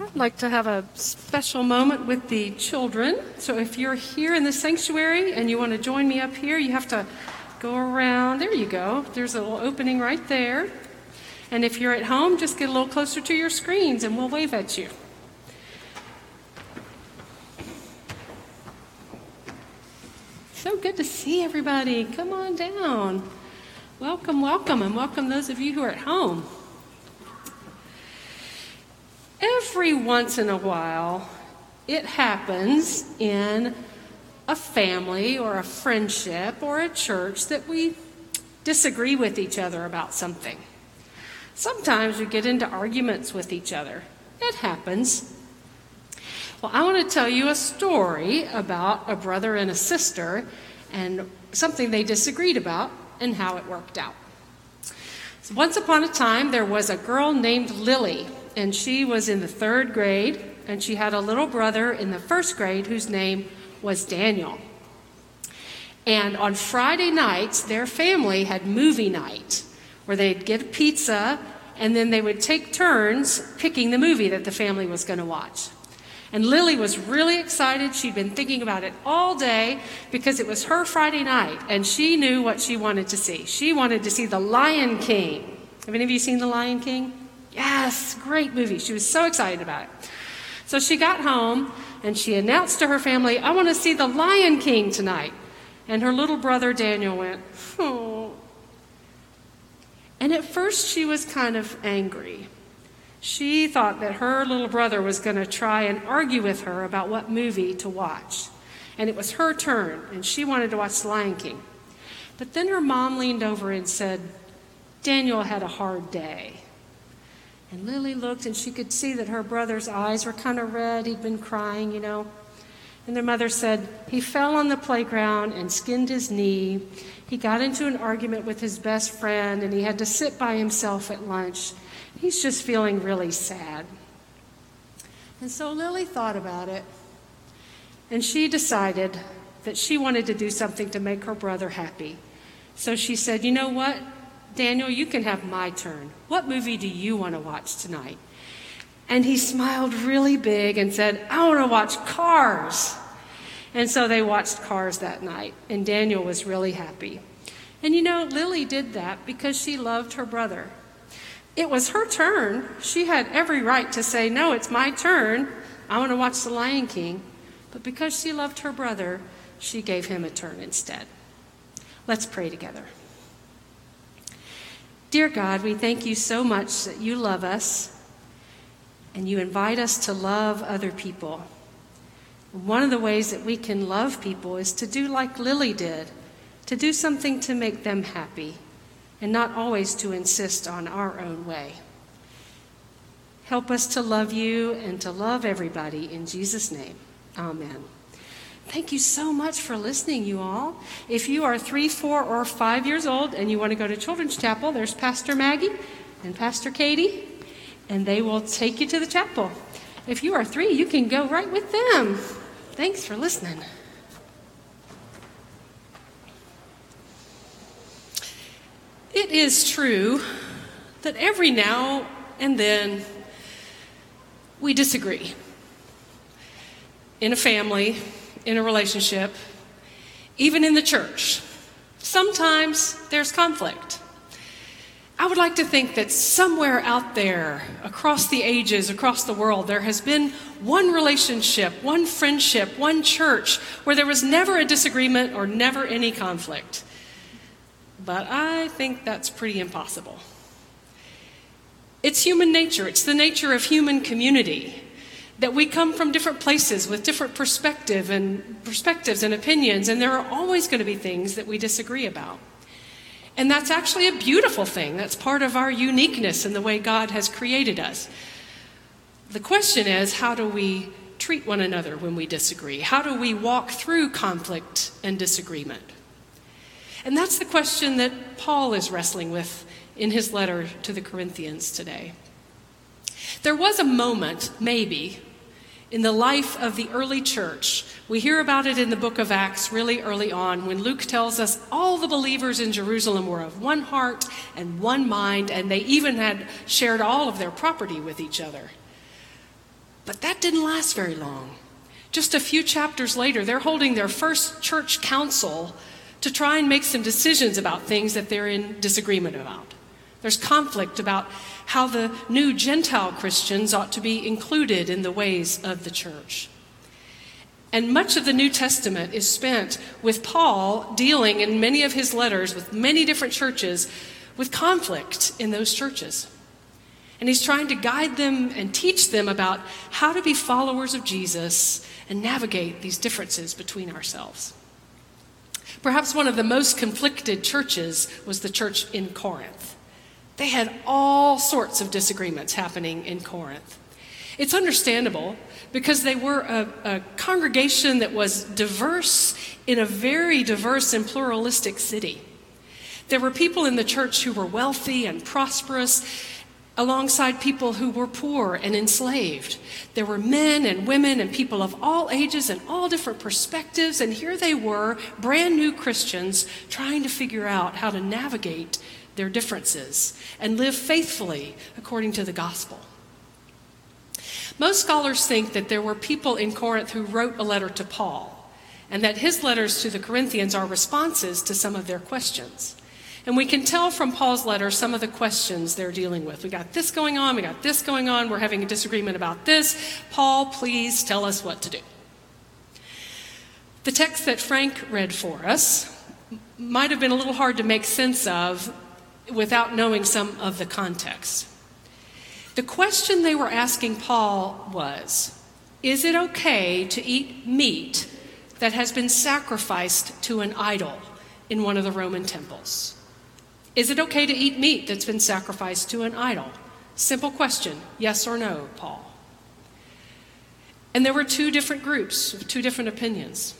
I'd like to have a special moment with the children. So if you're here in the sanctuary and you want to join me up here, you have to go around. There you go. There's a little opening right there. And if you're at home, just get a little closer to your screens and we'll wave at you. So good to see everybody. Come on down. Welcome, welcome, and welcome those of you who are at home. Every once in a while, it happens in a family or a friendship or a church that we disagree with each other about something. Sometimes we get into arguments with each other. It happens. Well, I want to tell you a story about a brother and a sister and something they disagreed about and how it worked out. So once upon a time, there was a girl named Lily and she was in the third grade, and she had a little brother in the first grade whose name was Daniel. And on Friday nights, their family had movie night where they'd get pizza and then they would take turns picking the movie that the family was going to watch. And Lily was really excited. She'd been thinking about it all day because it was her Friday night and she knew what she wanted to see. She wanted to see The Lion King. Have any of you seen The Lion King? Yes, great movie. She was so excited about it. So she got home and she announced to her family, I want to see The Lion King tonight. And her little brother Daniel went, Oh. And at first she was kind of angry. She thought that her little brother was going to try and argue with her about what movie to watch. And it was her turn, and she wanted to watch The Lion King. But then her mom leaned over and said, Daniel had a hard day. And Lily looked and she could see that her brother's eyes were kind of red. He'd been crying, you know. And their mother said, He fell on the playground and skinned his knee. He got into an argument with his best friend and he had to sit by himself at lunch. He's just feeling really sad. And so Lily thought about it and she decided that she wanted to do something to make her brother happy. So she said, You know what? Daniel, you can have my turn. What movie do you want to watch tonight? And he smiled really big and said, I want to watch Cars. And so they watched Cars that night, and Daniel was really happy. And you know, Lily did that because she loved her brother. It was her turn. She had every right to say, No, it's my turn. I want to watch The Lion King. But because she loved her brother, she gave him a turn instead. Let's pray together. Dear God, we thank you so much that you love us and you invite us to love other people. One of the ways that we can love people is to do like Lily did, to do something to make them happy, and not always to insist on our own way. Help us to love you and to love everybody in Jesus' name. Amen. Thank you so much for listening, you all. If you are three, four, or five years old and you want to go to Children's Chapel, there's Pastor Maggie and Pastor Katie, and they will take you to the chapel. If you are three, you can go right with them. Thanks for listening. It is true that every now and then we disagree in a family in a relationship, even in the church. Sometimes there's conflict. I would like to think that somewhere out there, across the ages, across the world, there has been one relationship, one friendship, one church where there was never a disagreement or never any conflict. But I think that's pretty impossible. It's human nature, it's the nature of human community that we come from different places with different perspective and perspectives and opinions, and there are always going to be things that we disagree about. And that's actually a beautiful thing. That's part of our uniqueness and the way God has created us. The question is how do we treat one another when we disagree? How do we walk through conflict and disagreement? And that's the question that Paul is wrestling with in his letter to the Corinthians today. There was a moment, maybe, in the life of the early church. We hear about it in the book of Acts really early on when Luke tells us all the believers in Jerusalem were of one heart and one mind, and they even had shared all of their property with each other. But that didn't last very long. Just a few chapters later, they're holding their first church council to try and make some decisions about things that they're in disagreement about. There's conflict about how the new Gentile Christians ought to be included in the ways of the church. And much of the New Testament is spent with Paul dealing in many of his letters with many different churches with conflict in those churches. And he's trying to guide them and teach them about how to be followers of Jesus and navigate these differences between ourselves. Perhaps one of the most conflicted churches was the church in Corinth. They had all sorts of disagreements happening in Corinth. It's understandable because they were a, a, congregation that was diverse in a very diverse and pluralistic city. There were people in the church who were wealthy and prosperous, alongside people who were poor and enslaved. There were men and women and people of all ages and all different perspectives, and here they were, brand new Christians, trying to figure out how to navigate their differences and live faithfully according to the gospel. Most scholars think that there were people in Corinth who wrote a letter to Paul, and that his letters to the Corinthians are responses to some of their questions. And we can tell from Paul's letter some of the questions they're dealing with. We got this going on, we got this going on, we're having a disagreement about this. Paul, please tell us what to do. The text that Frank read for us might have been a little hard to make sense of without knowing some of the context. The question they were asking Paul was Is it okay to eat meat that has been sacrificed to an idol in one of the Roman temples? Is it okay to eat meat that's been sacrificed to an idol? Simple question yes or no, Paul. And there were two different groups, two different opinions.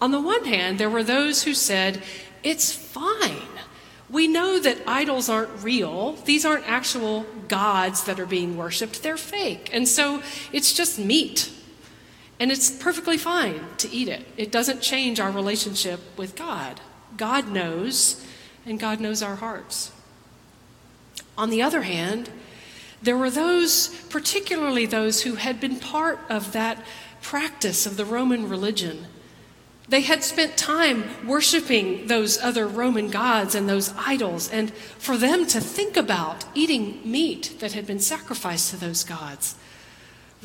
On the one hand, there were those who said, it's fine. We know that idols aren't real. These aren't actual gods that are being worshiped, they're fake. And so it's just meat. And it's perfectly fine to eat it. It doesn't change our relationship with God. God knows and God knows our hearts. On the other hand, there were those, particularly those who had been part of that practice of the Roman religion. They had spent time worshiping those other Roman gods and those idols, and for them to think about eating meat that had been sacrificed to those gods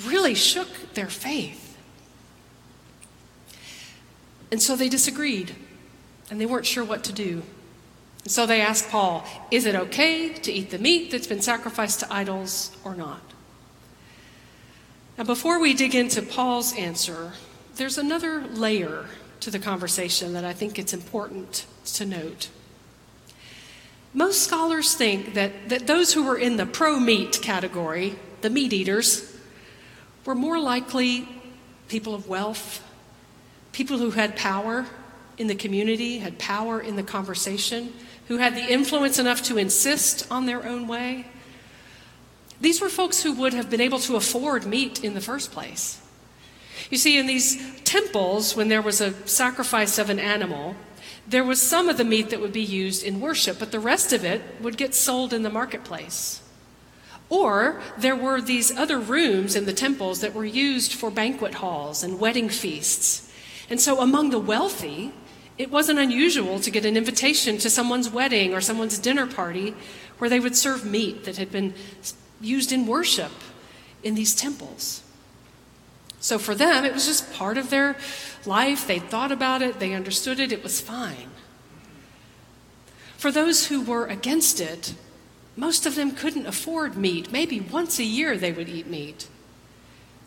really shook their faith. And so they disagreed, and they weren't sure what to do. And so they asked Paul, Is it okay to eat the meat that's been sacrificed to idols or not? Now, before we dig into Paul's answer, there's another layer to the conversation that I think it's important to note. Most scholars think that, that those who were in the pro meat category, the meat eaters, were more likely people of wealth, people who had power in the community, had power in the conversation, who had the influence enough to insist on their own way. These were folks who would have been able to afford meat in the first place. You see, in these temples, when there was a sacrifice of an animal, there was some of the meat that would be used in worship, but the rest of it would get sold in the marketplace. Or there were these other rooms in the temples that were used for banquet halls and wedding feasts. And so among the wealthy, it wasn't unusual to get an invitation to someone's wedding or someone's dinner party where they would serve meat that had been used in worship in these temples. So for them, it was just part of their life. They thought about it, they understood it, it was fine. For those who were against it, most of them couldn't afford meat. Maybe once a year they would eat meat.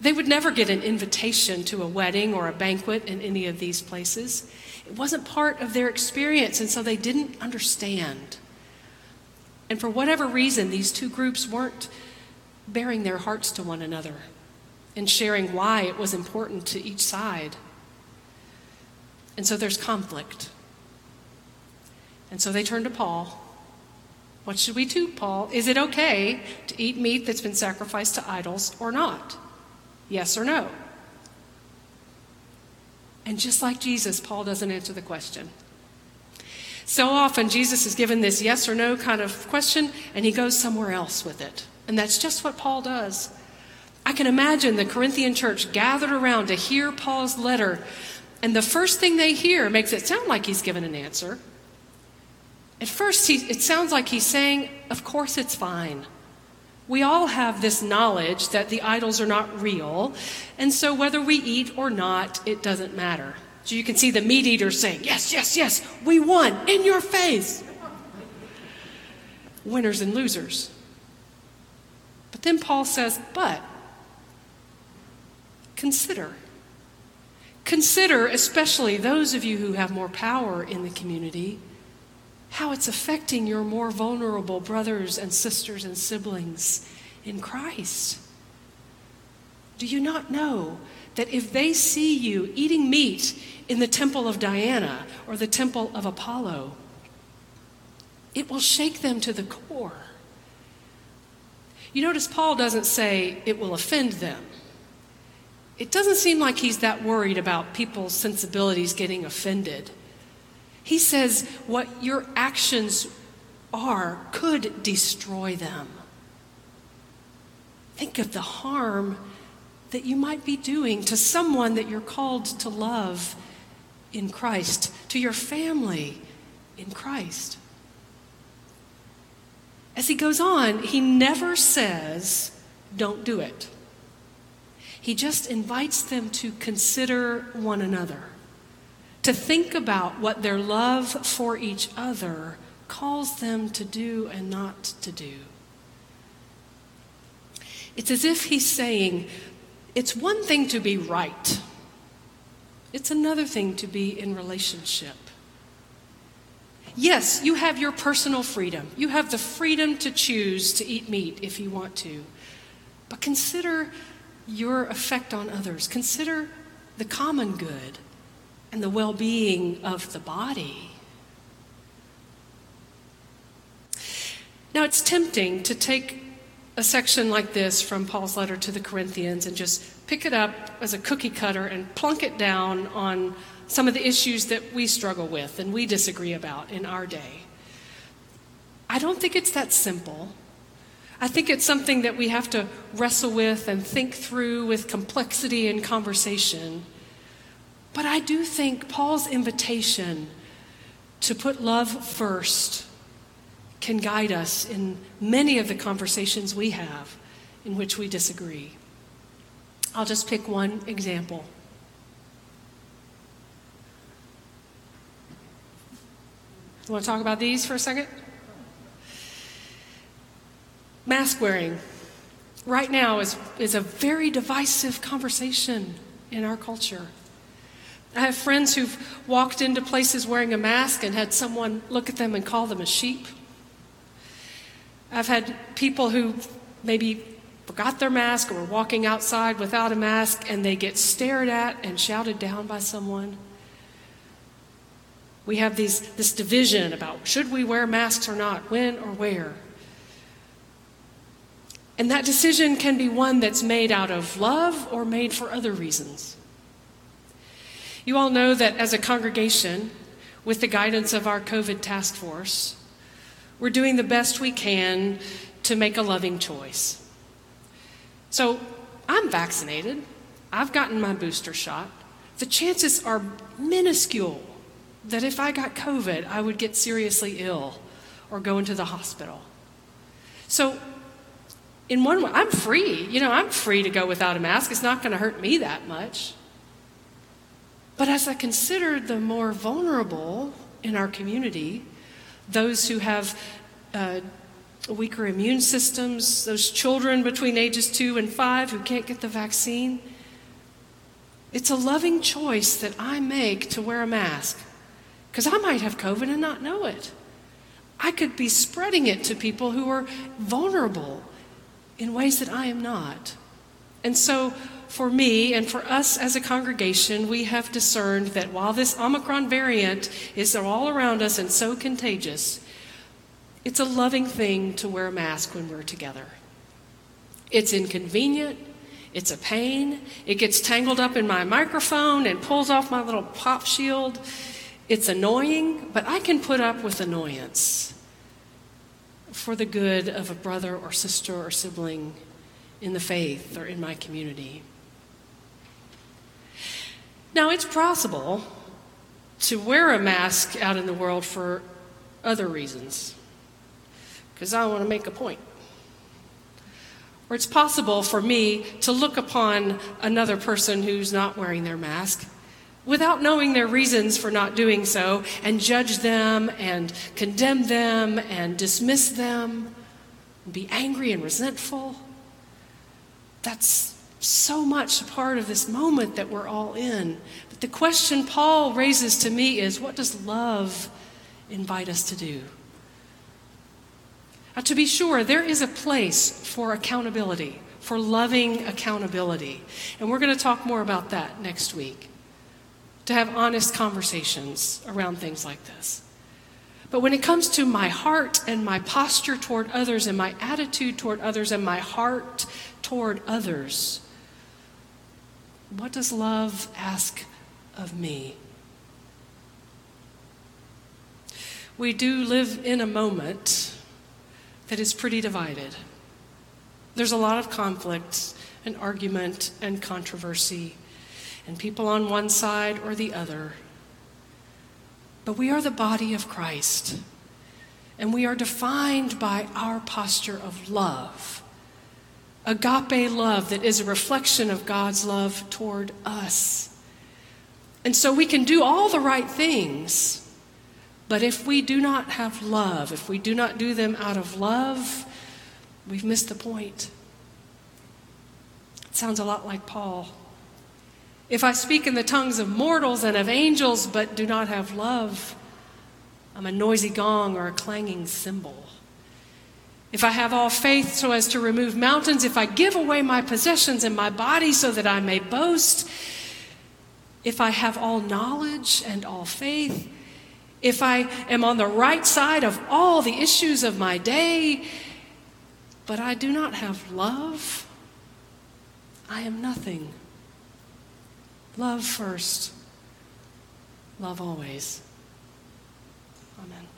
They would never get an invitation to a wedding or a banquet in any of these places. It wasn't part of their experience, and so they didn't understand. And for whatever reason, these two groups weren't baring their hearts to one another and sharing why it was important to each side. And so there's conflict. And so they turn to Paul. What should we do, Paul? Is it okay to eat meat that's been sacrificed to idols or not? Yes or no? And just like Jesus, Paul doesn't answer the question. So often, Jesus is given this yes or no kind of question, and he goes somewhere else with it. And that's just what Paul does. I can imagine the Corinthian church gathered around to hear Paul's letter, and the first thing they hear makes it sound like he's given an answer. At first, he, it sounds like he's saying, Of course, it's fine. We all have this knowledge that the idols are not real, and so whether we eat or not, it doesn't matter. So you can see the meat eaters saying, Yes, yes, yes, we won in your face. Winners and losers. But then Paul says, But consider. Consider, especially those of you who have more power in the community how it's affecting your more vulnerable brothers and sisters and siblings in Christ. Do you not know that if they see you eating meat in the temple of Diana or the temple of Apollo, it will shake them to the core? You notice Paul doesn't say it will offend them. It doesn't seem like he's that worried about people's sensibilities getting offended. He says what your actions are could destroy them. Think of the harm that you might be doing to someone that you're called to love in Christ, to your family in Christ. As he goes on, he never says, don't do it. He just invites them to consider one another to think about what their love for each other calls them to do and not to do. It's as if he's saying, it's one thing to be right, it's another thing to be in relationship. Yes, you have your personal freedom. You have the freedom to choose to eat meat if you want to. But consider your effect on others. Consider the common good and the well being of the body. Now, it's tempting to take a section like this from Paul's letter to the Corinthians and just pick it up as a cookie cutter and plunk it down on some of the issues that we struggle with and we disagree about in our day. I don't think it's that simple. I think it's something that we have to wrestle with and think through with complexity and conversation. But I do think Paul's invitation to put love first can guide us in many of the conversations we have in which we disagree. I'll just pick one example. You want to talk about these for a second? Mask wearing right now is, is a very divisive conversation in our culture. I have friends who've walked into places wearing a mask and had someone look at them and call them a sheep. I've had people who maybe forgot their mask or were walking outside without a mask and they get stared at and shouted down by someone. We have these, this division about should we wear masks or not, when or where. And that decision can be one that's made out of love or made for other reasons. You all know that as a congregation, with the guidance of our COVID task force, we're doing the best we can to make a loving choice. So I'm vaccinated, I've gotten my booster shot. The chances are minuscule that if I got COVID, I would get seriously ill or go into the hospital. So, in one way, I'm free. You know, I'm free to go without a mask. It's not going to hurt me that much. But as I consider the more vulnerable in our community, those who have uh, weaker immune systems, those children between ages two and five who can't get the vaccine, it's a loving choice that I make to wear a mask because I might have COVID and not know it. I could be spreading it to people who are vulnerable in ways that I am not. And so, for me and for us as a congregation, we have discerned that while this Omicron variant is all around us and so contagious, it's a loving thing to wear a mask when we're together. It's inconvenient, it's a pain, it gets tangled up in my microphone and pulls off my little pop shield. It's annoying, but I can put up with annoyance for the good of a brother or sister or sibling in the faith or in my community. Now, it's possible to wear a mask out in the world for other reasons, because I want to make a point. Or it's possible for me to look upon another person who's not wearing their mask without knowing their reasons for not doing so and judge them and condemn them and dismiss them and be angry and resentful. That's so much a part of this moment that we're all in. But the question Paul raises to me is what does love invite us to do? Now, to be sure, there is a place for accountability, for loving accountability. And we're going to talk more about that next week. To have honest conversations around things like this. But when it comes to my heart and my posture toward others and my attitude toward others and my heart toward others, what does love ask of me? We do live in a moment that is pretty divided. There's a lot of conflict and argument and controversy, and people on one side or the other. But we are the body of Christ, and we are defined by our posture of love. Agape love that is a reflection of God's love toward us. And so we can do all the right things, but if we do not have love, if we do not do them out of love, we've missed the point. It sounds a lot like Paul. If I speak in the tongues of mortals and of angels, but do not have love, I'm a noisy gong or a clanging cymbal. If I have all faith so as to remove mountains, if I give away my possessions and my body so that I may boast, if I have all knowledge and all faith, if I am on the right side of all the issues of my day, but I do not have love, I am nothing. Love first, love always. Amen.